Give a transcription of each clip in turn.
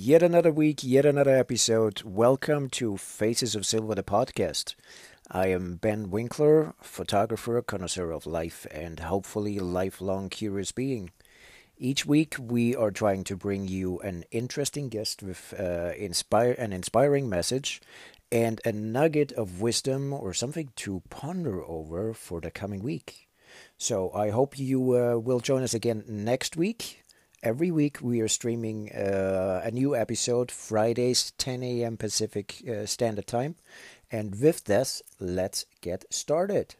yet another week, yet another episode. Welcome to Faces of Silver, the podcast. I am Ben Winkler, photographer, connoisseur of life, and hopefully lifelong curious being. Each week, we are trying to bring you an interesting guest with uh, inspire an inspiring message and a nugget of wisdom or something to ponder over for the coming week. So I hope you uh, will join us again next week. Every week we are streaming uh, a new episode Fridays 10 a.m. Pacific uh, Standard Time. And with this, let's get started.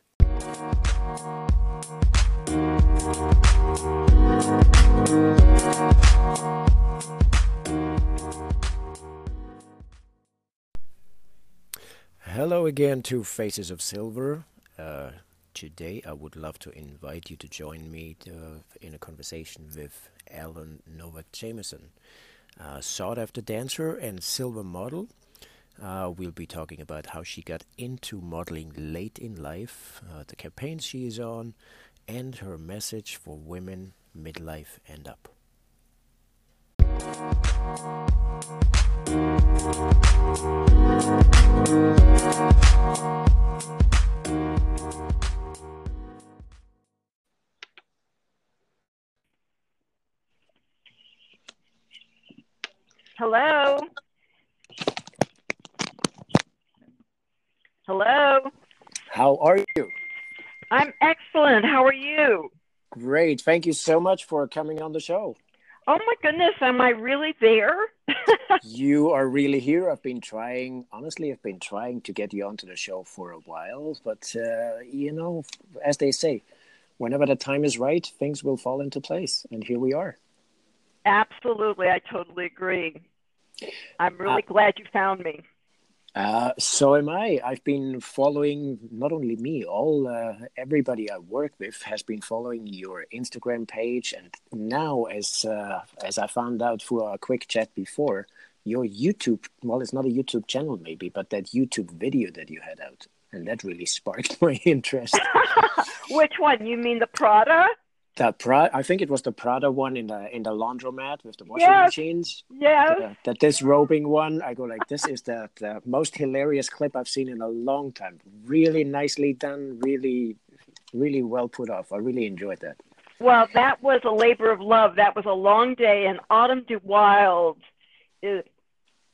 Hello again to Faces of Silver. Uh, today I would love to invite you to join me to, uh, in a conversation with Ellen Novak Jameson, uh, sought after dancer and silver model. Uh, we'll be talking about how she got into modeling late in life, uh, the campaigns she is on, and her message for women midlife and up. Hello. Hello. How are you? I'm excellent. How are you? Great. Thank you so much for coming on the show. Oh my goodness, am I really there? you are really here. I've been trying, honestly, I've been trying to get you onto the show for a while, but uh, you know, as they say, whenever the time is right, things will fall into place. And here we are. Absolutely. I totally agree. I'm really uh, glad you found me. Uh, so am I. I've been following not only me, all uh, everybody I work with has been following your Instagram page, and now, as uh, as I found out through our quick chat before, your YouTube. Well, it's not a YouTube channel, maybe, but that YouTube video that you had out, and that really sparked my interest. Which one? You mean the Prada? The Prada, I think it was the Prada one in the in the laundromat with the washing yes. machines. Yeah. The, the disrobing one. I go like, this is the, the most hilarious clip I've seen in a long time. Really nicely done. Really, really well put off. I really enjoyed that. Well, that was a labor of love. That was a long day, and Autumn de Wilde is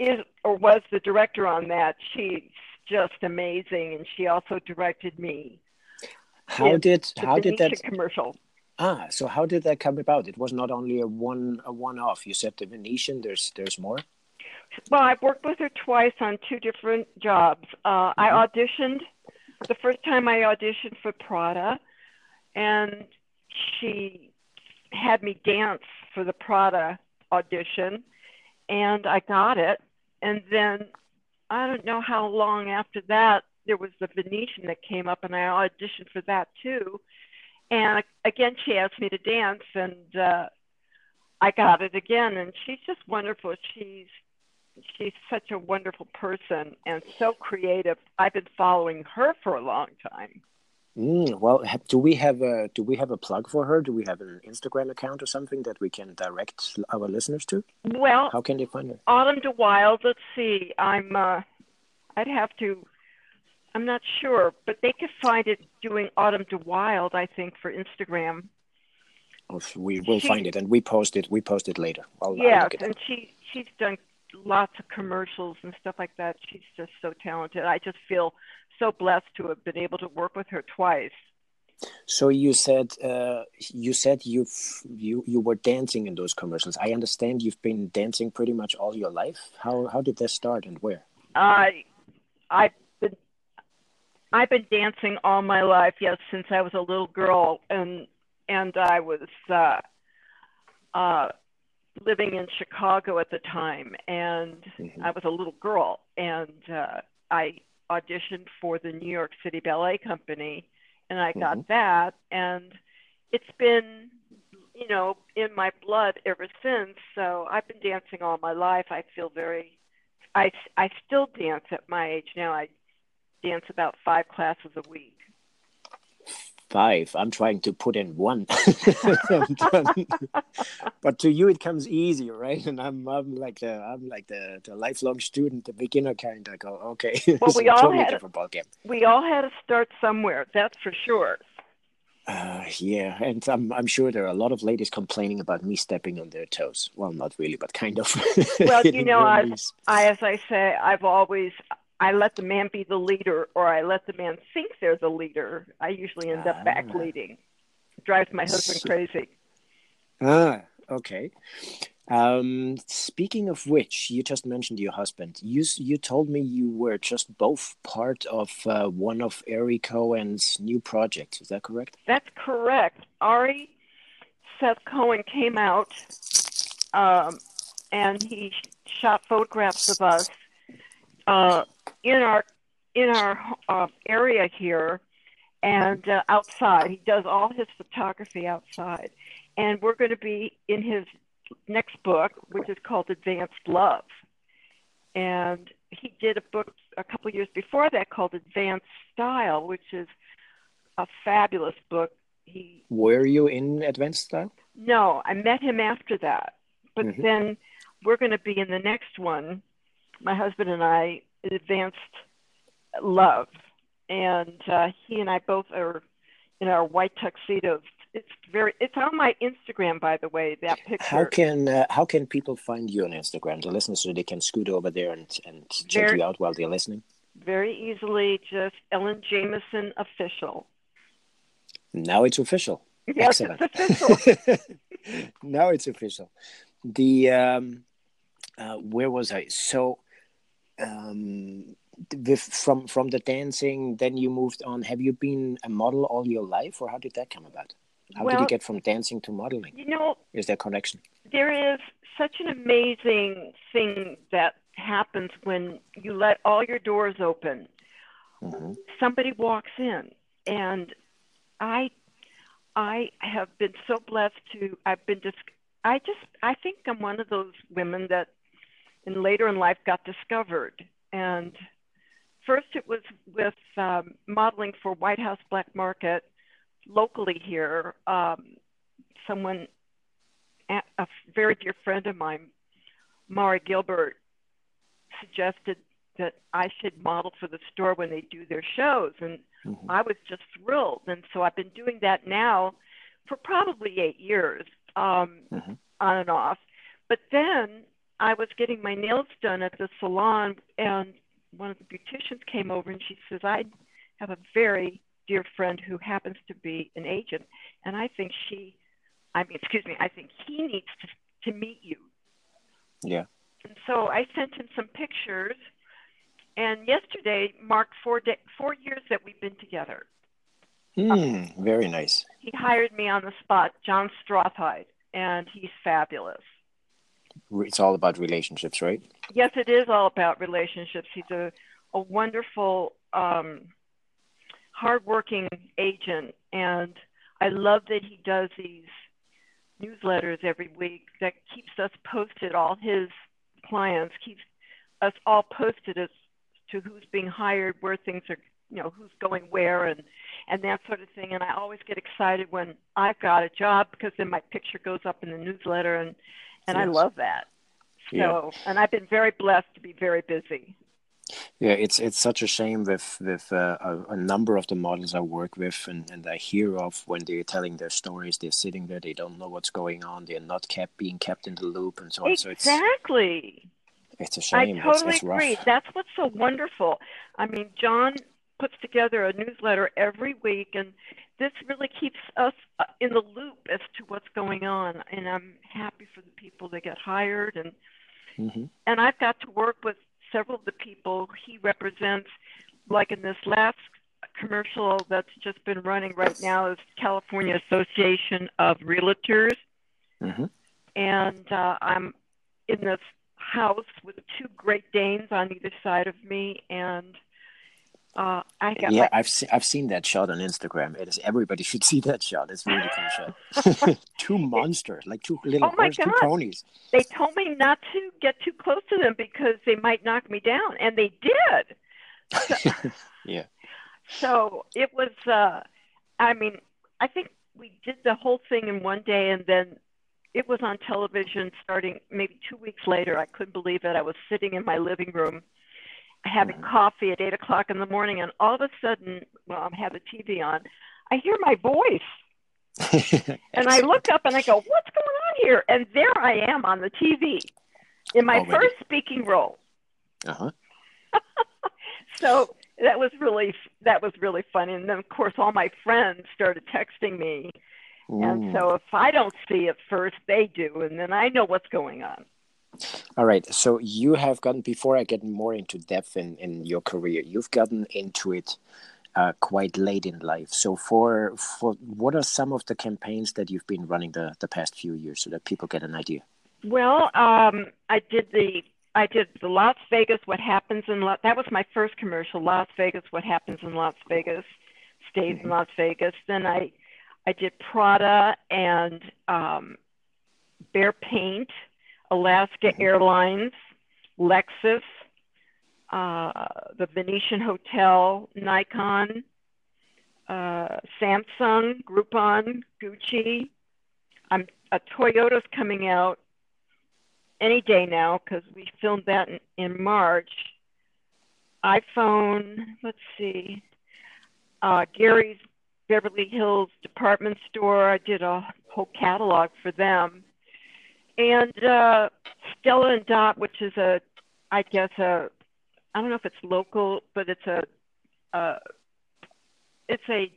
is or was the director on that. She's just amazing, and she also directed me. How did how did that commercial? Ah, so how did that come about? It was not only a one a one off. You said the Venetian. There's there's more. Well, I've worked with her twice on two different jobs. Uh, mm-hmm. I auditioned the first time I auditioned for Prada, and she had me dance for the Prada audition, and I got it. And then I don't know how long after that there was the Venetian that came up, and I auditioned for that too. And again, she asked me to dance, and uh, I got it again. And she's just wonderful. She's she's such a wonderful person and so creative. I've been following her for a long time. Mm, well, do we have a do we have a plug for her? Do we have an Instagram account or something that we can direct our listeners to? Well, how can they find her? Autumn de Wilde. Let's see. I'm. Uh, I'd have to I'm not sure, but they could find it doing Autumn de Wilde, I think, for Instagram. Oh, we will she, find it, and we post it. We post it later. I'll, yes, I'll and she she's done lots of commercials and stuff like that. She's just so talented. I just feel so blessed to have been able to work with her twice. So you said uh, you said you you you were dancing in those commercials. I understand you've been dancing pretty much all your life. How how did that start and where? I I I've been dancing all my life, yes, since I was a little girl, and and I was uh, uh, living in Chicago at the time, and mm-hmm. I was a little girl, and uh, I auditioned for the New York City Ballet Company, and I got mm-hmm. that, and it's been, you know, in my blood ever since. So I've been dancing all my life. I feel very, I I still dance at my age now. I dance about five classes a week. five. I'm trying to put in one. but to you, it comes easy, right? And I'm, I'm like the, I'm like the, the lifelong student, the beginner kind. I go, okay. Well, we all totally had different game. We all had to start somewhere. That's for sure. Uh, yeah, and I'm I'm sure there are a lot of ladies complaining about me stepping on their toes. Well, not really, but kind of. well, you know, I, I, as I say, I've always I let the man be the leader, or I let the man think they're the leader. I usually end up back ah. leading. It drives my husband crazy. Ah, okay. Um, speaking of which, you just mentioned your husband. You you told me you were just both part of uh, one of Ari Cohen's new projects. Is that correct? That's correct. Ari Seth Cohen came out, um, and he shot photographs of us uh, in our in our uh, area here and uh, outside. He does all his photography outside, and we're going to be in his next book, which is called Advanced Love. And he did a book a couple years before that called Advanced Style, which is a fabulous book. He were you in Advanced Style? No, I met him after that. But mm-hmm. then we're going to be in the next one. My husband and I, Advanced Love, and uh, he and I both are in our white tuxedos it's very it's on my Instagram by the way that picture. How can uh, how can people find you on Instagram? The listeners so they can scoot over there and and check very, you out while they're listening. Very easily, just Ellen Jameson official. Now it's official. Yes, Excellent. it's official. now it's official. The um, uh, where was I? So um, with from from the dancing, then you moved on. Have you been a model all your life, or how did that come about? How well, did you get from dancing to modeling? You know, is there connection? There is such an amazing thing that happens when you let all your doors open. Mm-hmm. Somebody walks in, and I, I have been so blessed to. I've been just. I just. I think I'm one of those women that, in later in life, got discovered. And first, it was with um, modeling for White House Black Market locally here, um, someone, a very dear friend of mine, Mara Gilbert, suggested that I should model for the store when they do their shows. And mm-hmm. I was just thrilled. And so I've been doing that now for probably eight years, um, mm-hmm. on and off. But then I was getting my nails done at the salon, and one of the beauticians came over and she says, I have a very dear friend who happens to be an agent, and I think she, I mean, excuse me, I think he needs to to meet you. Yeah. And so I sent him some pictures, and yesterday marked four day, four years that we've been together. Hmm. very nice. He hired me on the spot, John Strotheid, and he's fabulous. It's all about relationships, right? Yes, it is all about relationships. He's a, a wonderful um, hardworking agent, and I love that he does these newsletters every week that keeps us posted. All his clients keeps us all posted as to who's being hired, where things are, you know, who's going where, and and that sort of thing. And I always get excited when I've got a job because then my picture goes up in the newsletter, and and yes. I love that. So, yeah. and I've been very blessed to be very busy. Yeah, it's it's such a shame with with uh, a, a, number of the models I work with and, and I hear of when they're telling their stories, they're sitting there, they don't know what's going on, they're not kept being kept in the loop and so on. Exactly. So it's it's a shame. I totally it's, it's agree. That's what's so wonderful. I mean, John puts together a newsletter every week, and this really keeps us uh, in the loop as to what's going on. And I'm happy for the people that get hired and. Mm-hmm. And I've got to work with several of the people he represents, like in this last commercial that's just been running right now, is California Association of Realtors. Mm-hmm. And uh, I'm in this house with two Great Danes on either side of me, and uh, I got yeah, my... I've seen I've seen that shot on Instagram. It is everybody should see that shot. It's really cool shot. two monsters, like two little oh horse, two ponies. They told me not to get too close to them because they might knock me down, and they did. So, yeah. So it was. Uh, I mean, I think we did the whole thing in one day, and then it was on television starting maybe two weeks later. I couldn't believe it. I was sitting in my living room having coffee at eight o'clock in the morning, and all of a sudden, well, I have the TV on, I hear my voice. and I look up and I go, What's going on here? And there I am on the TV in my Already. first speaking role. Uh-huh. so that was really that was really funny. And then of course all my friends started texting me. Ooh. And so if I don't see it first, they do, and then I know what's going on. All right. So you have gotten before I get more into depth in, in your career, you've gotten into it uh, quite late in life. So for for what are some of the campaigns that you've been running the, the past few years so that people get an idea? Well, um, I did the I did the Las Vegas What Happens in La- that was my first commercial Las Vegas What Happens in Las Vegas stayed mm-hmm. in Las Vegas. Then I I did Prada and um, Behr Paint Alaska. Airlines, Lexus, uh, the Venetian Hotel, Nikon, uh, Samsung, Groupon, Gucci. I'm a Toyota's coming out any day now because we filmed that in, in March. iPhone, let's see, uh, Gary's Beverly Hills department store. I did a whole catalog for them and uh, Stella and Dot, which is a, I guess a, I don't know if it's local, but it's a, uh, it's a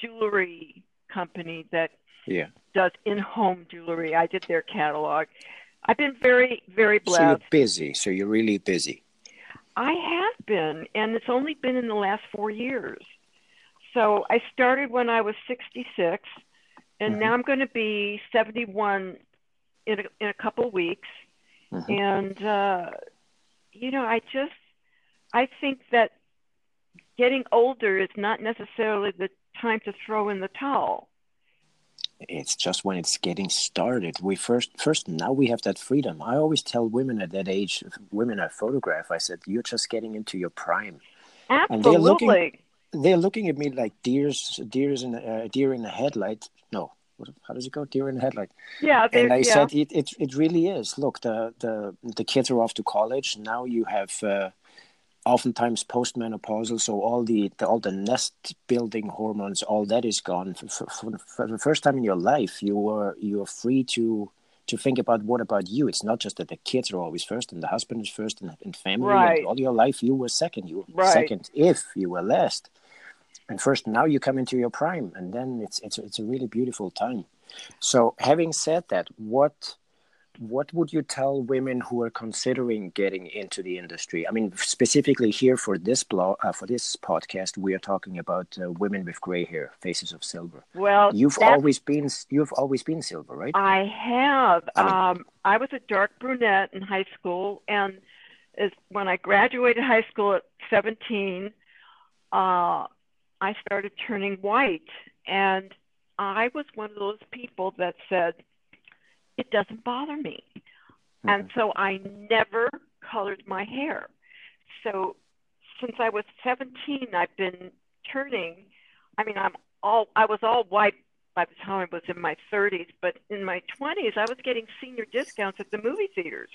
jewelry company that yeah. does in-home jewelry. I did their catalog. I've been very, very blessed. So you're busy. So you're really busy. I have been, and it's only been in the last four years. So I started when I was 66, and mm-hmm. now I'm going to be 71 in a, in a couple weeks, mm-hmm. and uh, you know, I just I think that getting older is not necessarily the time to throw in the towel. It's just when it's getting started. We first, first now we have that freedom. I always tell women at that age, women I photograph, I said, "You're just getting into your prime." Absolutely. And they're looking, they're looking at me like deers, deers in a uh, deer in a headlight. How does it go? Deer in the headlight. Yeah, and I yeah. said it, it. It really is. Look, the the the kids are off to college now. You have uh, oftentimes postmenopausal, so all the, the, all the nest building hormones, all that is gone. For, for, for, the first time in your life, you are you are free to to think about what about you. It's not just that the kids are always first and the husband is first and, and family. Right. And all your life, you were second. You were right. second if you were last and first now you come into your prime and then it's it's it's a really beautiful time. So having said that what what would you tell women who are considering getting into the industry? I mean specifically here for this blog uh, for this podcast we are talking about uh, women with gray hair faces of silver. Well you've always been you've always been silver right? I have. I, mean, um, I was a dark brunette in high school and as, when i graduated high school at 17 uh, I started turning white. And I was one of those people that said, it doesn't bother me. Mm-hmm. And so I never colored my hair. So since I was 17, I've been turning. I mean, I'm all, I was all white by the time I was in my 30s, but in my 20s, I was getting senior discounts at the movie theaters.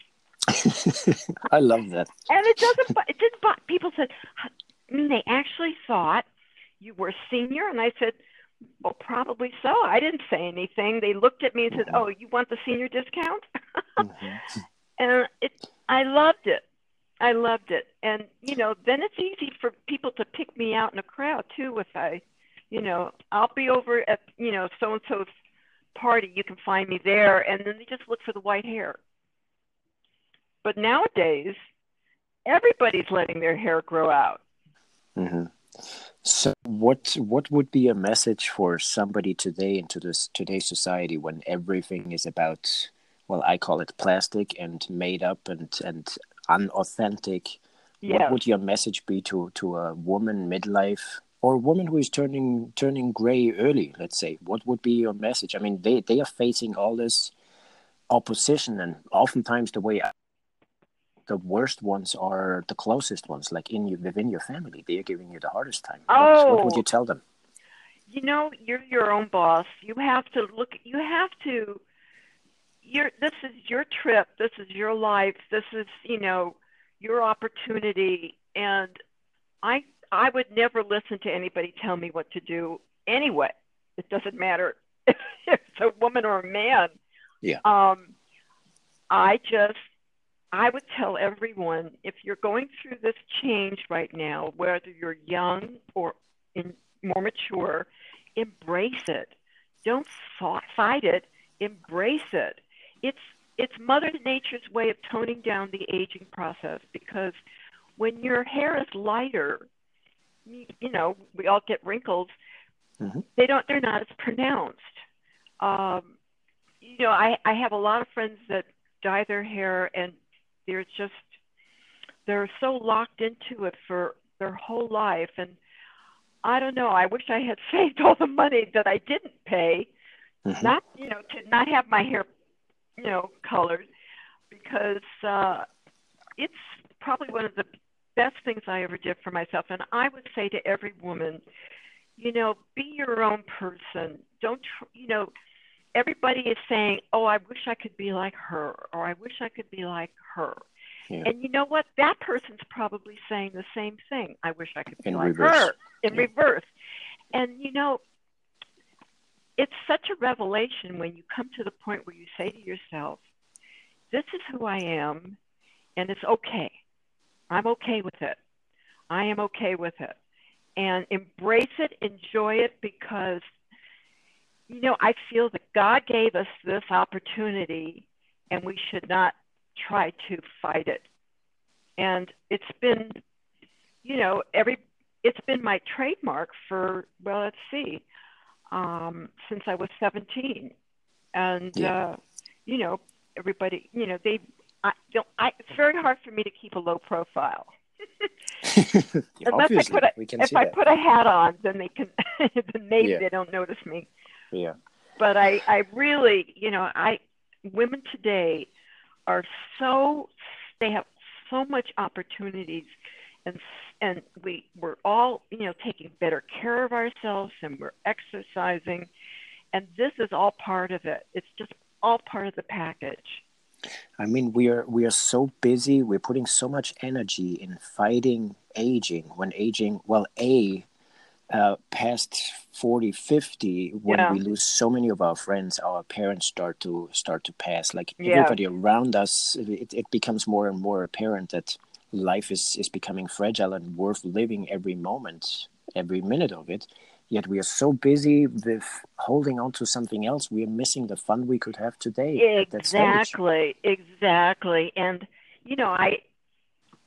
I love that. And it doesn't, it didn't, people said, I mean, they actually thought you were senior? And I said, well, probably so. I didn't say anything. They looked at me and said, mm-hmm. oh, you want the senior discount? mm-hmm. And it, I loved it. I loved it. And, you know, then it's easy for people to pick me out in a crowd too if I, you know, I'll be over at, you know, so and so's party. You can find me there. And then they just look for the white hair. But nowadays, everybody's letting their hair grow out. Mm-hmm. So, what what would be a message for somebody today into this today's society when everything is about, well, I call it plastic and made up and and unauthentic? What would your message be to to a woman midlife or a woman who is turning turning gray early? Let's say, what would be your message? I mean, they they are facing all this opposition, and oftentimes the way I the worst ones are the closest ones, like in you within your family. They are giving you the hardest time. Oh. What would you tell them? you know, you're your own boss. You have to look. You have to. You're. This is your trip. This is your life. This is you know your opportunity. And I I would never listen to anybody tell me what to do anyway. It doesn't matter if it's a woman or a man. Yeah. Um, I just I would tell everyone if you're going through this change right now, whether you're young or in, more mature, embrace it. Don't fight it. Embrace it. It's it's Mother Nature's way of toning down the aging process because when your hair is lighter, you, you know we all get wrinkles. Mm-hmm. They don't. They're not as pronounced. Um, you know, I I have a lot of friends that dye their hair and they're just they're so locked into it for their whole life and I don't know. I wish I had saved all the money that I didn't pay, mm-hmm. not you know to not have my hair, you know, colored, because uh, it's probably one of the best things I ever did for myself. And I would say to every woman, you know, be your own person. Don't you know? Everybody is saying, "Oh, I wish I could be like her," or "I wish I could be like her." Yeah. And you know what? That person's probably saying the same thing. I wish I could be in like reverse. her in yeah. reverse. And you know, it's such a revelation when you come to the point where you say to yourself, This is who I am, and it's okay. I'm okay with it. I am okay with it. And embrace it, enjoy it, because, you know, I feel that God gave us this opportunity, and we should not try to fight it. And it's been, you know, every it's been my trademark for well, let's see, um, since I was 17, and yeah. uh, you know, everybody, you know, they, I don't, I, it's very hard for me to keep a low profile. Unless I put a, if I that. put a hat on, then they can, then maybe yeah. they don't notice me. Yeah. But I, I really, you know, I, women today are so, they have so much opportunities and and we we're all you know taking better care of ourselves and we're exercising. And this is all part of it. It's just all part of the package. I mean we are we are so busy. We're putting so much energy in fighting aging when aging well a uh, past 40 50 when yeah. we lose so many of our friends our parents start to start to pass like yeah. everybody around us it, it becomes more and more apparent that life is, is becoming fragile and worth living every moment, every minute of it. Yet we are so busy with holding on to something else, we are missing the fun we could have today. Exactly, exactly. And you know, I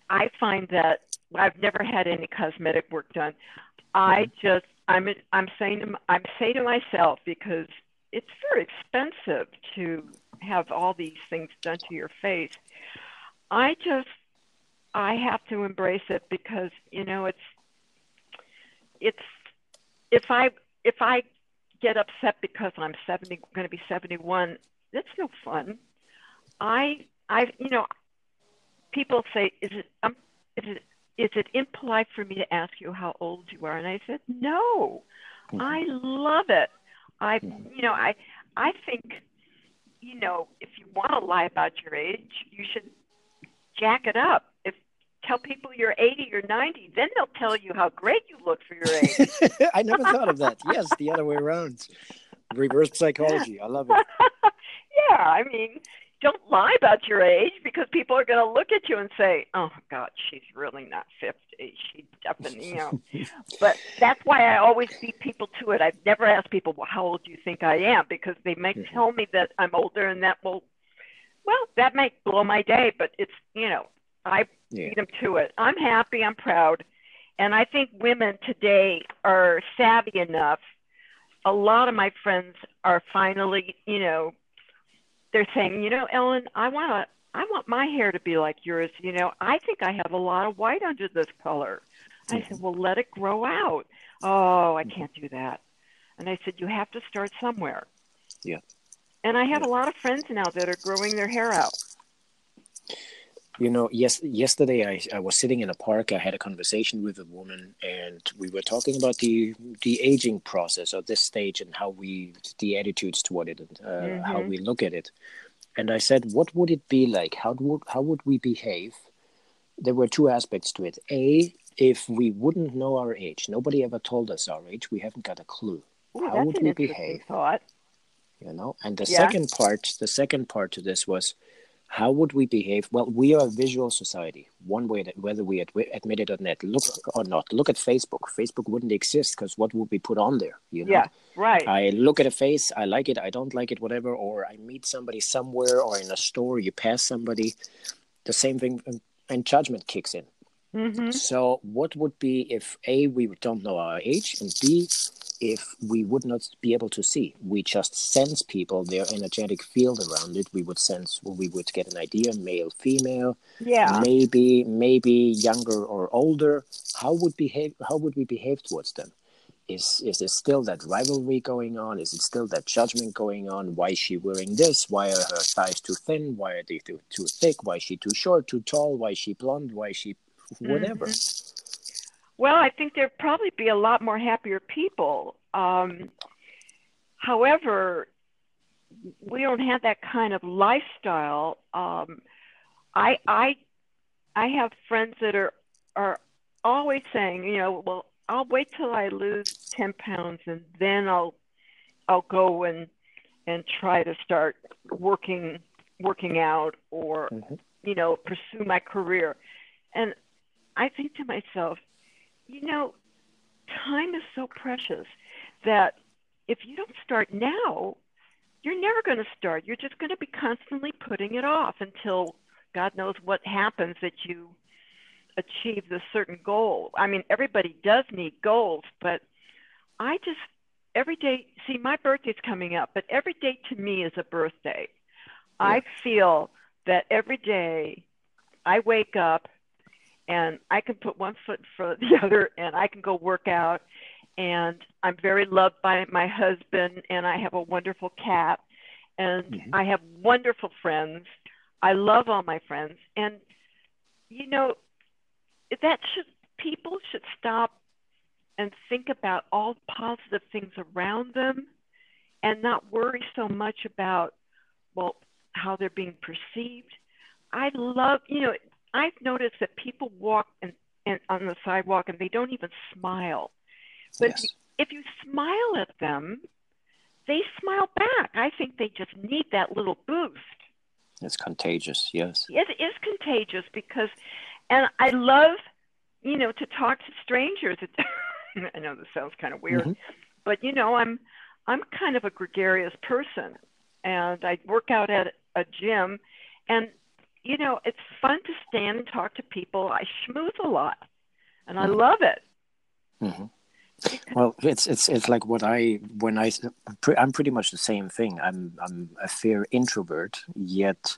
I find that I've never had any cosmetic work done. I just I'm I'm saying to, I'm saying to myself because it's very expensive to have all these things done to your face. I just I have to embrace it because you know it's it's if I if I get upset because I'm 70 going to be 71 that's no fun I I you know people say is it um, is it is it impolite for me to ask you how old you are and I said no mm-hmm. I love it I mm-hmm. you know I I think you know if you want to lie about your age you should jack it up if tell people you're 80 or 90. Then they'll tell you how great you look for your age. I never thought of that. Yes, the other way around. Reverse psychology. I love it. yeah, I mean, don't lie about your age because people are going to look at you and say, "Oh God, she's really not 50. She definitely, you know." but that's why I always beat people to it. I've never asked people, "Well, how old do you think I am?" Because they may mm-hmm. tell me that I'm older, and that will, well, that might blow my day. But it's, you know, I yeah. beat them to it. I'm happy. I'm proud. And I think women today are savvy enough. A lot of my friends are finally, you know, they're saying, you know, Ellen, I want to, I want my hair to be like yours. You know, I think I have a lot of white under this color. I said, well, let it grow out. Oh, I can't do that. And I said, you have to start somewhere. Yeah. And I have yeah. a lot of friends now that are growing their hair out. You know, yes, yesterday I, I was sitting in a park. I had a conversation with a woman, and we were talking about the the aging process of this stage and how we the attitudes toward it and uh, mm-hmm. how we look at it. And I said, what would it be like? How would how would we behave? There were two aspects to it. A, if we wouldn't know our age, nobody ever told us our age. We haven't got a clue. Ooh, how would we behave? Thought. You know, and the yeah. second part, the second part to this was how would we behave? Well, we are a visual society. One way that whether we admit it or not, look or not, look at Facebook. Facebook wouldn't exist because what would be put on there? You know? Yeah, right. I look at a face, I like it, I don't like it, whatever. Or I meet somebody somewhere or in a store, you pass somebody. The same thing, and judgment kicks in. Mm-hmm. So, what would be if A, we don't know our age, and B, if we would not be able to see. We just sense people, their energetic field around it. We would sense, well, we would get an idea, male, female, yeah, maybe, maybe younger or older. How would behave? How would we behave towards them? Is is there still that rivalry going on? Is it still that judgment going on? Why is she wearing this? Why are her thighs too thin? Why are they too, too thick? Why is she too short, too tall? Why is she blonde? Why is she whatever? Mm-hmm well, I think there'd probably be a lot more happier people. Um, however, we don't have that kind of lifestyle. Um, I I I have friends that are are always saying, you know, well, I'll wait till I lose ten pounds and then I'll I'll go and and try to start working working out or mm-hmm. you know pursue my career. And I think to myself, you know, time is so precious that if you don't start now, you're never going to start. You're just going to be constantly putting it off until God knows what happens that you achieve this certain goal. I mean, everybody does need goals, but I just every day see my birthday's coming up, but every day to me is a birthday. Yeah. I feel that every day I wake up and I can put one foot in front of the other and I can go work out. And I'm very loved by my husband, and I have a wonderful cat, and mm-hmm. I have wonderful friends. I love all my friends. And, you know, that should, people should stop and think about all the positive things around them and not worry so much about, well, how they're being perceived. I love, you know, I've noticed that people walk and, and on the sidewalk and they don't even smile. But yes. if you smile at them, they smile back. I think they just need that little boost. It's contagious, yes. It is contagious because, and I love, you know, to talk to strangers. I know this sounds kind of weird, mm-hmm. but you know, I'm I'm kind of a gregarious person, and I work out at a gym, and you know, it's fun to stand and talk to people. I schmooze a lot, and I mm-hmm. love it. Mm-hmm. Well, it's it's it's like what I when I I'm pretty much the same thing. I'm I'm a fair introvert, yet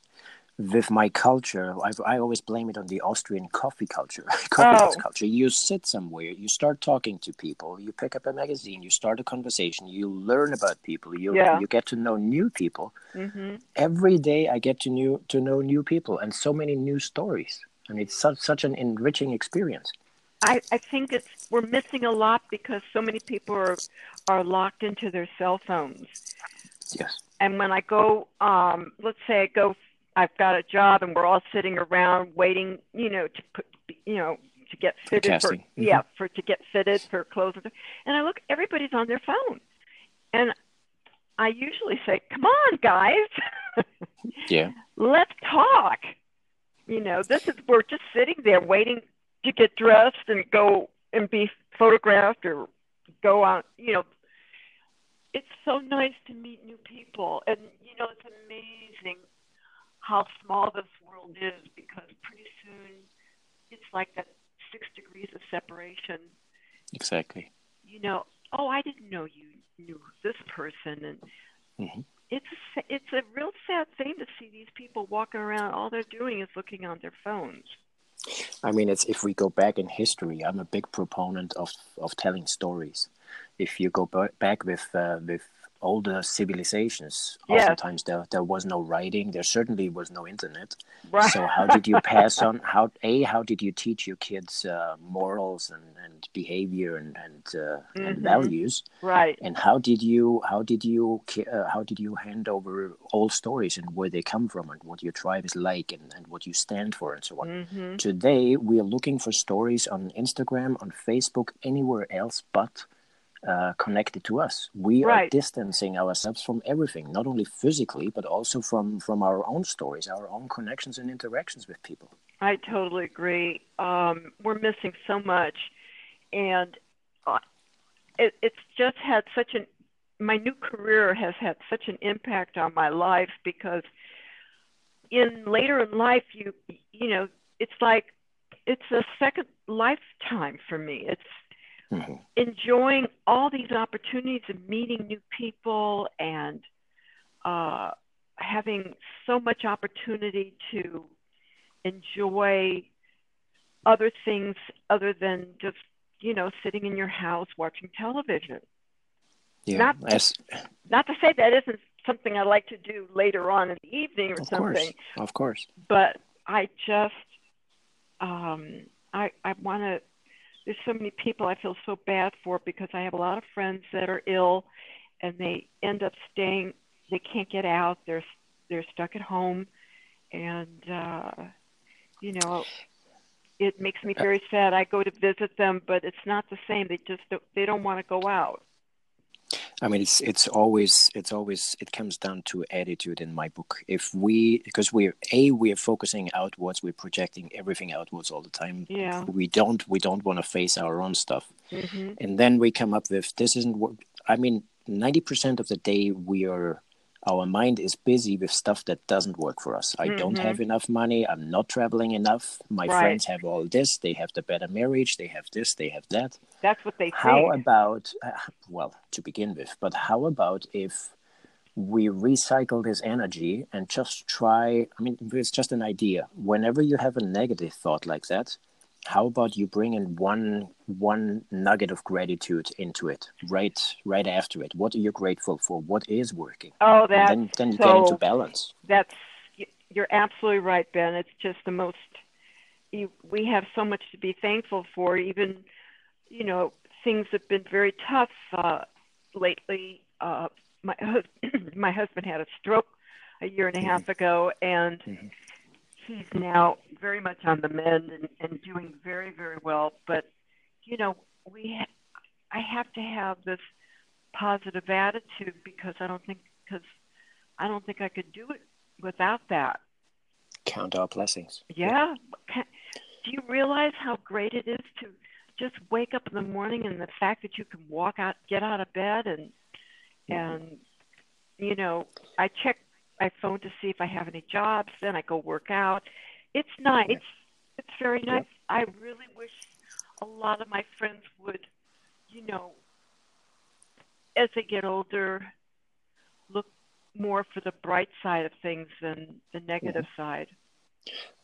with my culture, I, I always blame it on the Austrian coffee culture, coffee oh. culture. You sit somewhere, you start talking to people, you pick up a magazine, you start a conversation, you learn about people, you yeah. you get to know new people. Mm-hmm. Every day, I get to new to know new people and so many new stories, and it's such such an enriching experience. I, I think it's we're missing a lot because so many people are are locked into their cell phones. Yes. And when I go, um, let's say I go I've got a job and we're all sitting around waiting, you know, to put, you know, to get fitted for, mm-hmm. yeah, for to get fitted for clothes. And I look, everybody's on their phone, and I usually say, "Come on, guys, yeah, let's talk." You know, this is we're just sitting there waiting to get dressed and go and be photographed or go on. You know, it's so nice to meet new people, and you know, it's amazing how small this world is because pretty soon it's like that six degrees of separation. Exactly. You know, oh, I didn't know you knew this person, and mm-hmm. it's a, it's a real sad thing to see these people walking around. All they're doing is looking on their phones. I mean, it's if we go back in history, I'm a big proponent of of telling stories. If you go back with uh, with older civilizations. Yes. Oftentimes there there was no writing. There certainly was no internet. Right. So how did you pass on? How a how did you teach your kids uh, morals and, and behavior and and, uh, and Mhm. values? right. And how did you how did you uh, how did you hand over old stories and where they come from and what your tribe is like and, and what you stand for and so on? hmm Today we are looking for stories on Instagram, on Facebook, anywhere else but uh, connected to us. We are distancing ourselves from everything, not only physically but also from from our own stories, our own connections and interactions with people. I totally agree. Um, we're missing so much, and uh, it, it's just had such an. My new career has had such an impact on my life because in later in life, you you know, it's like it's a second lifetime for me. It's Mhm. enjoying all these opportunities of meeting new people and uh, having so much opportunity to enjoy other things other than just you know sitting in your house watching television Yeah, Not- as not to say that isn't something i like to do later on in the evening or of something course, of course. but i just um i i want to there's so many people i feel so bad for because i have a lot of friends that are ill and they end up staying they can't get out they're they're stuck at home. And uh you know it makes me very sad. I go to visit them but it's not the same. They just don't, they don't want to go out I mean, it's it's always it's always it comes down to attitude in my book. If we because we're a we're focusing outwards, we're projecting everything outwards all the time. yeah We don't we don't want to face our own stuff, hmm and then we come up with this isn't what I mean. Ninety percent of the day we are our mind is busy with stuff that doesn't work for us. I don't Mhm. have enough money. I'm not traveling enough. My Right. friends have all this. They have the better marriage. They have this. They have that. that's what they say. How think about, uh, well, to begin with, but how about if we recycle this energy and just try? I mean, it's just an idea. Whenever you have a negative thought like that, how about you bring in one one nugget of gratitude into it right right after it? What are you grateful for? What is working? Oh and then then you so get into balance. that's you're absolutely right ben. It's just the most you, we have so much to be thankful for even you know things have been very tough uh, lately. Uh, my hus- my husband had a stroke a year and a half ago and Mhm. He's now very much on the mend and, and doing very very well. But you know we ha- i have to have this positive attitude because i don't think because i don't think i could do it without that. Count our blessings. Yeah. Ca- Do you realize how great it is to just wake up in the morning and the fact that you can walk out, get out of bed, and mm-hmm. and you know, I check my phone to see if I have any jobs. Then I go work out. It's nice. Yeah. It's very Yeah. nice. I really wish a lot of my friends would, you know, as they get older, look more for the bright side of things than the negative side.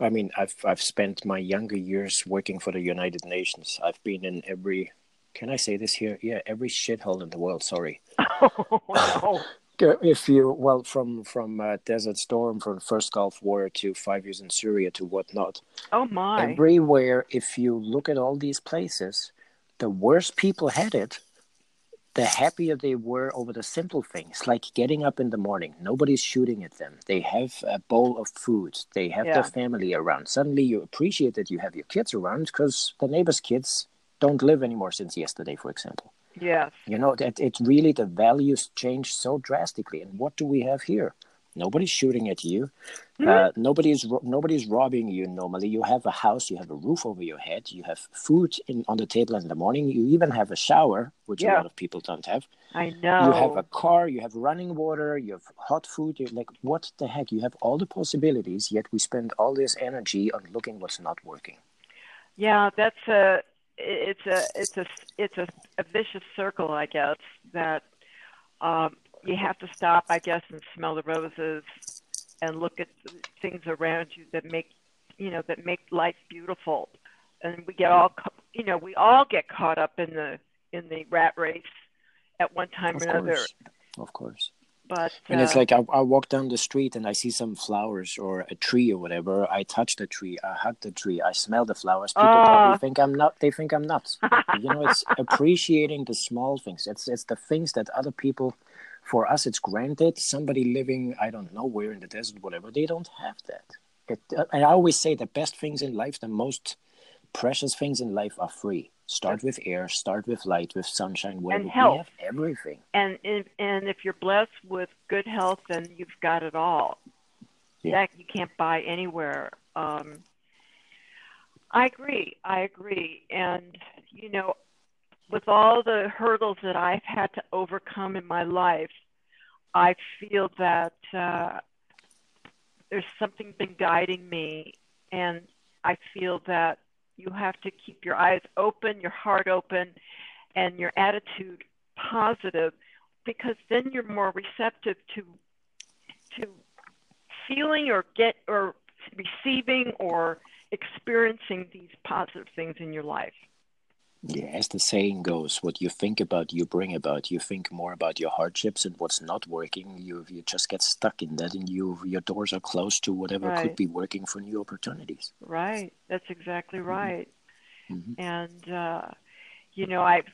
I mean, I've I've spent my younger years working for the United Nations. I've been in every. Can I say this here? Yeah, every shithole in the world. Sorry. Oh no. If you well, from from uh, Desert Storm, from first Gulf War to five years in Syria to whatnot, Oh my. everywhere. If you look at all these places, the worse people had it, the happier they were over the simple things, like getting up in the morning. Nobody's shooting at them. They have a bowl of food. They have Yeah. their family around. Suddenly, you appreciate that you have your kids around because the neighbor's kids don't live anymore since yesterday, for example. Yes. You know that it really the values change so drastically. And what do we have here? Nobody's shooting at you. Mhm. Uh, nobody's ro- nobody's robbing you. Normally, you have a house, you have a roof over your head, you have food in on the table in the morning. You even have a shower, which a lot of people don't have. I know. You have a car, you have running water, you have hot food. You're like, what the heck? You have all the possibilities, yet we spend all this energy on looking what's not working. Yeah, that's a it's a it's a it's a, a vicious circle, I guess. That um, you have to stop, I guess, and smell the roses and look at the things around you that make you know that make life beautiful. And we get all you know we all get caught up in the in the rat race at one time Of or another. course. of course. But And it's uh, like I, I walk down the street and I see some flowers or a tree or whatever. I touch the tree, I hug the tree, I smell the flowers. People Ah. probably think I'm not. They think I'm nuts. you know, it's appreciating the small things. It's it's the things that other people, for us, it's granted. Somebody living, I don't know where in the desert, whatever, they don't have that. It, uh, and I always say the best things in life, the most precious things in life, are free. Start with air, start with light, with sunshine, whatever. health. We have everything. and if, and if you're blessed with good health, then you've got it all. Yeah. That you can't buy anywhere. Um, I agree. I agree. And you know, with all the hurdles that I've had to overcome in my life, I feel that uh, there's something been guiding me, and I feel that you have to keep your eyes open, your heart open, and your attitude positive, because then you're more receptive to to feeling or get or receiving or experiencing these positive things in your life. Yeah, as the saying goes, what you think about, you bring about. You think more about your hardships and what's not working. You you just get stuck in that, and you your doors are closed to whatever Right. could be working for new opportunities. Right. That's exactly right. Mhm. And uh, you know, I've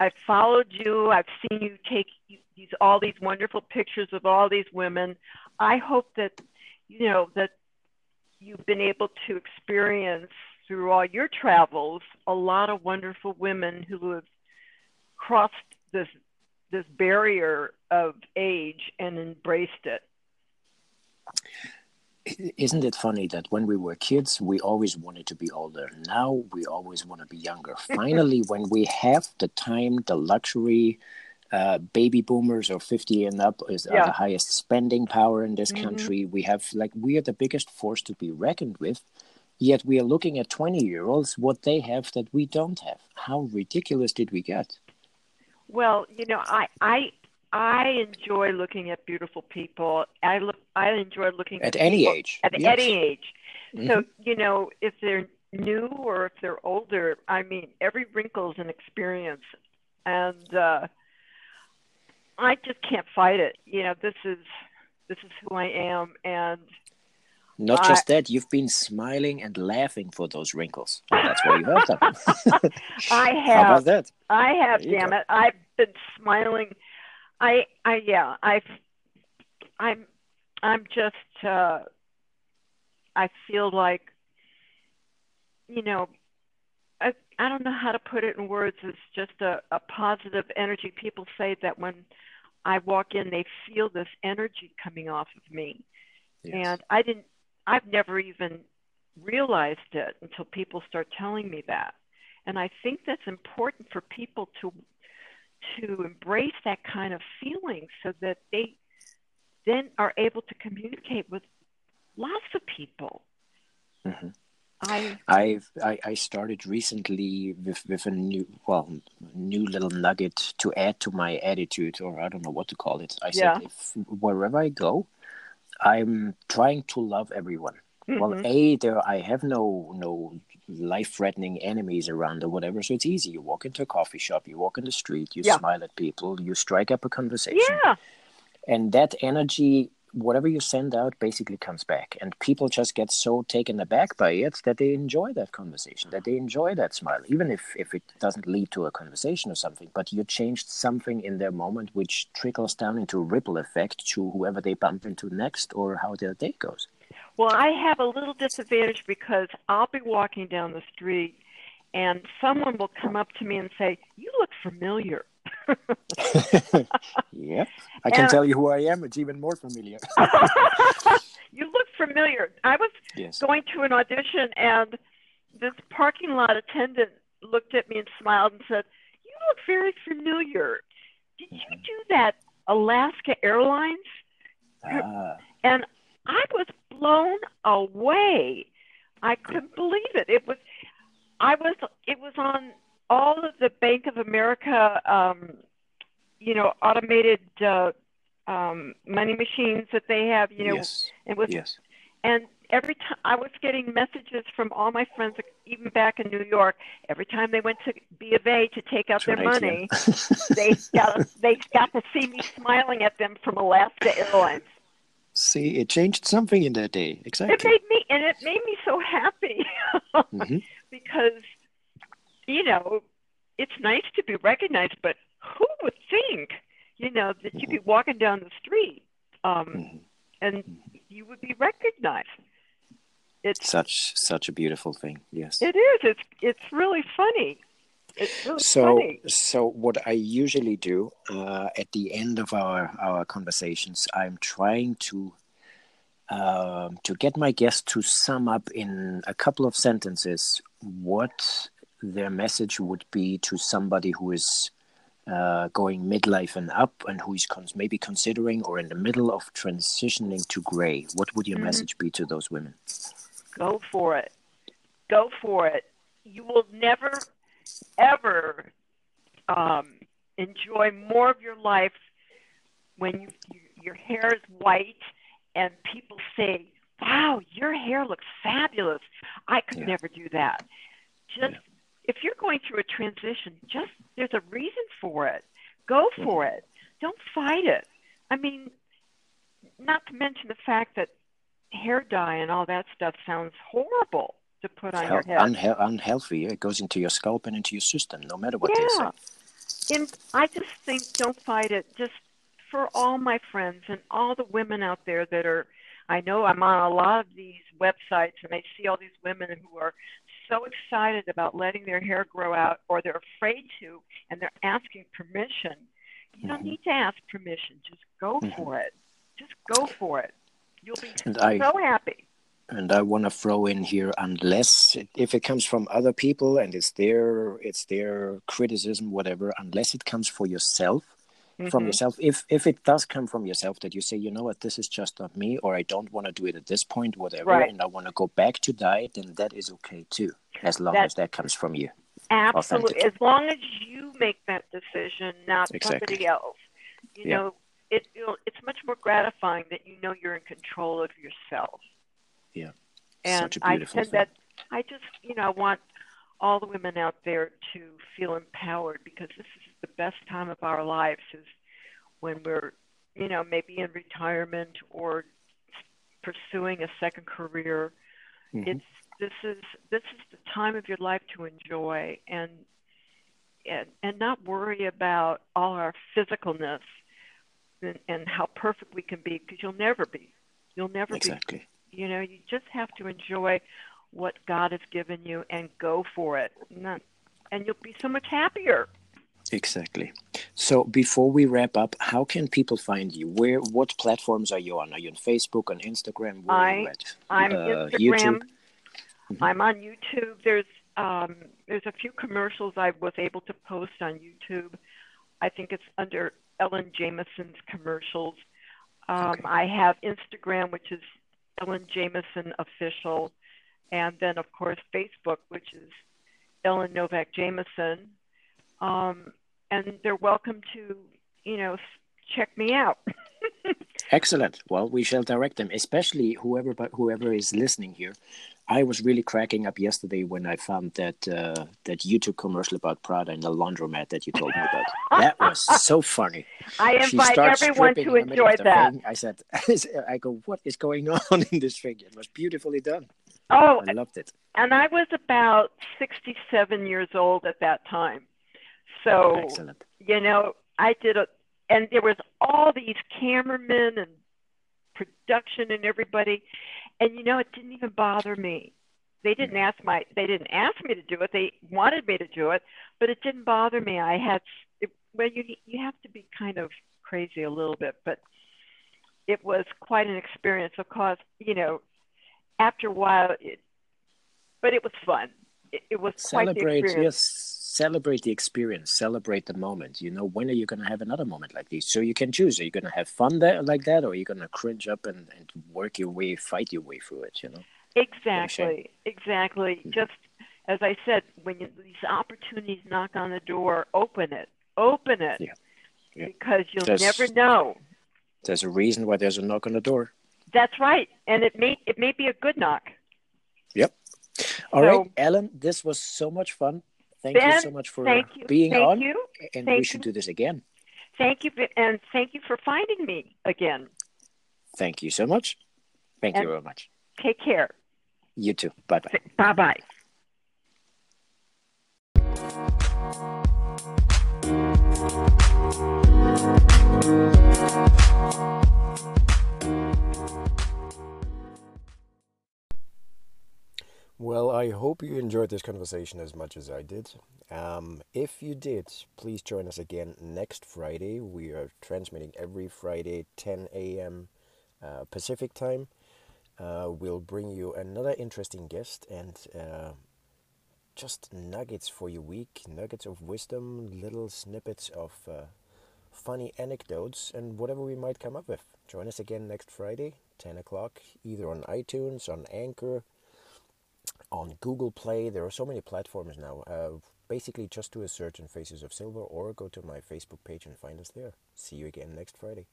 I've followed you. I've seen you take these all these wonderful pictures of all these women. I hope that you know that you've been able to experience through all your travels a lot of wonderful women who have crossed this this barrier of age and embraced it. Isn't it funny that when we were kids, we always wanted to be older? Now we always want to be younger. Finally, when we have the time, the luxury, uh, baby boomers or 50 and up is are Yeah. the highest spending power in this Mhm. country. We have, like, we are the biggest force to be reckoned with. Yet we are looking at 20 year olds, what they have that we don't have. How ridiculous did we get? Well, you know, I I I enjoy looking at beautiful people. I look I enjoy looking At at any age. at yes. any age. Mhm. So, you know, if they're new or if they're older, I mean, every wrinkle is an experience. And uh I just can't fight it. You know, this is this is who I am and Not I- just that, you've been smiling and laughing for those wrinkles. That's why you have them. I have. How about that? I have, damn go. it. I've been smiling. I, I, yeah, I, I'm, I'm just, uh, I feel like, you know, I, I don't know how to put it in words. It's just a, a positive energy. People say that when I walk in, they feel this energy coming off of me. Yes. And I didn't, I've never even realized it until people start telling me that. And I think that's important for people to to embrace that kind of feeling so that they then are able to communicate with lots of people. Mhm. I I've I, I started recently with with a new well new little nugget to add to my attitude or I don't know what to call it. I Yeah. said if wherever I go, I'm trying to love everyone. Well, Mhm. a there I have no no life threatening enemies around or whatever, so it's easy. You walk into a coffee shop, you walk in the street, you Yeah. smile at people, you strike up a conversation, yeah, and that energy whatever you send out basically comes back. And people just get so taken aback by it that they enjoy that conversation that they mm-hmm. enjoy that smile even if if it doesn't lead to a conversation or something. But you changed something in their moment which trickles down into a ripple effect to whoever they bump into next or how their day goes. Well, I have a little disadvantage because I'll be walking down the street and someone will come up to me and say, "You look familiar." yeah i can And- tell you who i am it's even more familiar you look familiar. I was yes going to an audition and this parking lot attendant looked at me and smiled and said, "You look very familiar. Did you do that Alaska Airlines?" ah, And I was blown away. I couldn't believe it. It was, I was, it was on all of the Bank of America, um, you know, automated uh, um, money machines that they have. You know, yes it was, yes and every time I was getting messages from all my friends, even back in New York, every time they went to B of A to take out their money, they got they got to see me smiling at them from Alaska Airlines. See, it changed something in that day. Exactly. It made me, and it made me so happy mm-hmm. because, you know, it's nice to be recognized, but who would think, you know, that you'd be mm-hmm. walking down the street um, mm-hmm. and you would be recognized? It's such such a beautiful thing. Yes, it is. It's it's really funny. Really so funny. so what I usually do uh, at the end of our our conversations, I'm trying to uh, to get my guests to sum up in a couple of sentences what their message would be to somebody who is uh, going midlife and up and who is cons- maybe considering or in the middle of transitioning to gray. What would your mm-hmm. message be to those women? Go for it. Go for it. You will never, ever um, enjoy more of your life when you, you, your hair is white and people say, "Wow, your hair looks fabulous." I could yeah. never do that. Just. If you're going through a transition, just there's a reason for it. Go for it. Don't fight it. I mean, not to mention the fact that hair dye and all that stuff sounds horrible to put on your head. Unhe- unhealthy. It goes into your scalp and into your system, no matter what yeah. they say. And I just think don't fight it. Just for all my friends and all the women out there that are I know I'm on a lot of these websites and I see all these women who are so excited about letting their hair grow out or they're afraid to and they're asking permission. You mm-hmm. don't need to ask permission. Just go mm-hmm. for it. Just go for it. You'll be and so I, happy. And I want to throw in here, unless if it comes from other people and it's their it's their criticism, whatever, unless it comes for yourself, mm-hmm. from yourself. If if it does come from yourself that you say, you know what, this is just not me, or I don't want to do it at this point, whatever, right. and I want to go back to diet, then that is okay too, as long that, as that comes from you. Absolutely, authentic. as long as you make that decision, not exactly. somebody else. You yeah. know, it it's much more gratifying that you know you're in control of yourself. Yeah, and I said thing. that I just you know I want all the women out there to feel empowered because this is the best time of our lives is when we're you know maybe in retirement or pursuing a second career. Mm-hmm. It's this is this is the time of your life to enjoy and and, and not worry about all our physicalness and, and how perfect we can be because you'll never be. You'll never exactly. be. You know, you just have to enjoy what God has given you and go for it. And, that, and you'll be so much happier. Exactly. So before we wrap up, how can people find you? Where, what platforms are you on? Are you on Facebook, on Instagram? Where I, I'm uh, Instagram. Mm-hmm. I'm on YouTube. There's um, there's a few commercials I was able to post on YouTube. I think it's under Ellen Jameson's commercials. Um, okay. I have Instagram, which is Ellen Jameson Official, and then of course Facebook, which is Ellen Novak Jamison. Um, and they're welcome to, you know, check me out. Excellent. Well, we shall direct them, especially whoever whoever is listening here. I was really cracking up yesterday when I found that uh, that YouTube commercial about Prada and the laundromat that you told me about. that was so funny. I invite everyone to enjoy that. Thing. I said, I go, what is going on in this thing? It was beautifully done. Oh, I loved it. And I was about 67 years old at that time. So, Excellent. you know, I did a, and there was all these cameramen and production and everybody and you know it didn't even bother me. They didn't mm. ask my they didn't ask me to do it. They wanted me to do it but it didn't bother me. I had it, well you you have to be kind of crazy a little bit but it was quite an experience of course you know after a while it but it was fun. It, it was celebrate quite the yes celebrate the experience, celebrate the moment. You know, when are you going to have another moment like this? So you can choose. Are you going to have fun there like that, or are you going to cringe up and, and work your way, fight your way through it? You know. Exactly. Exactly. Mm-hmm. Just as I said, when you, these opportunities knock on the door, open it. Open it. Yeah. yeah. Because you'll there's, never know. There's a reason why there's a knock on the door. That's right, and it may it may be a good knock. Yep. All right, So- Ellen, this was so much fun. Thank you so much for thank you. being Thank on, you. and Thank we should you. do this again. Thank you, and thank you for finding me again. Thank you so much. Thank And- you very much. Take care. You too. Bye bye. Bye bye. Well, I hope you enjoyed this conversation as much as I did. Um, if you did, please join us again next Friday. We are transmitting every Friday, 10 a.m. Uh, Pacific time. Uh, we'll bring you another interesting guest and uh, just nuggets for your week, nuggets of wisdom, little snippets of uh, funny anecdotes, and whatever we might come up with. Join us again next Friday, 10 o'clock, either on iTunes, on Anchor on Google Play. There are so many platforms now. Uh, basically, just do a search in Faces of Silver or go to my Facebook page and find us there. See you again next Friday.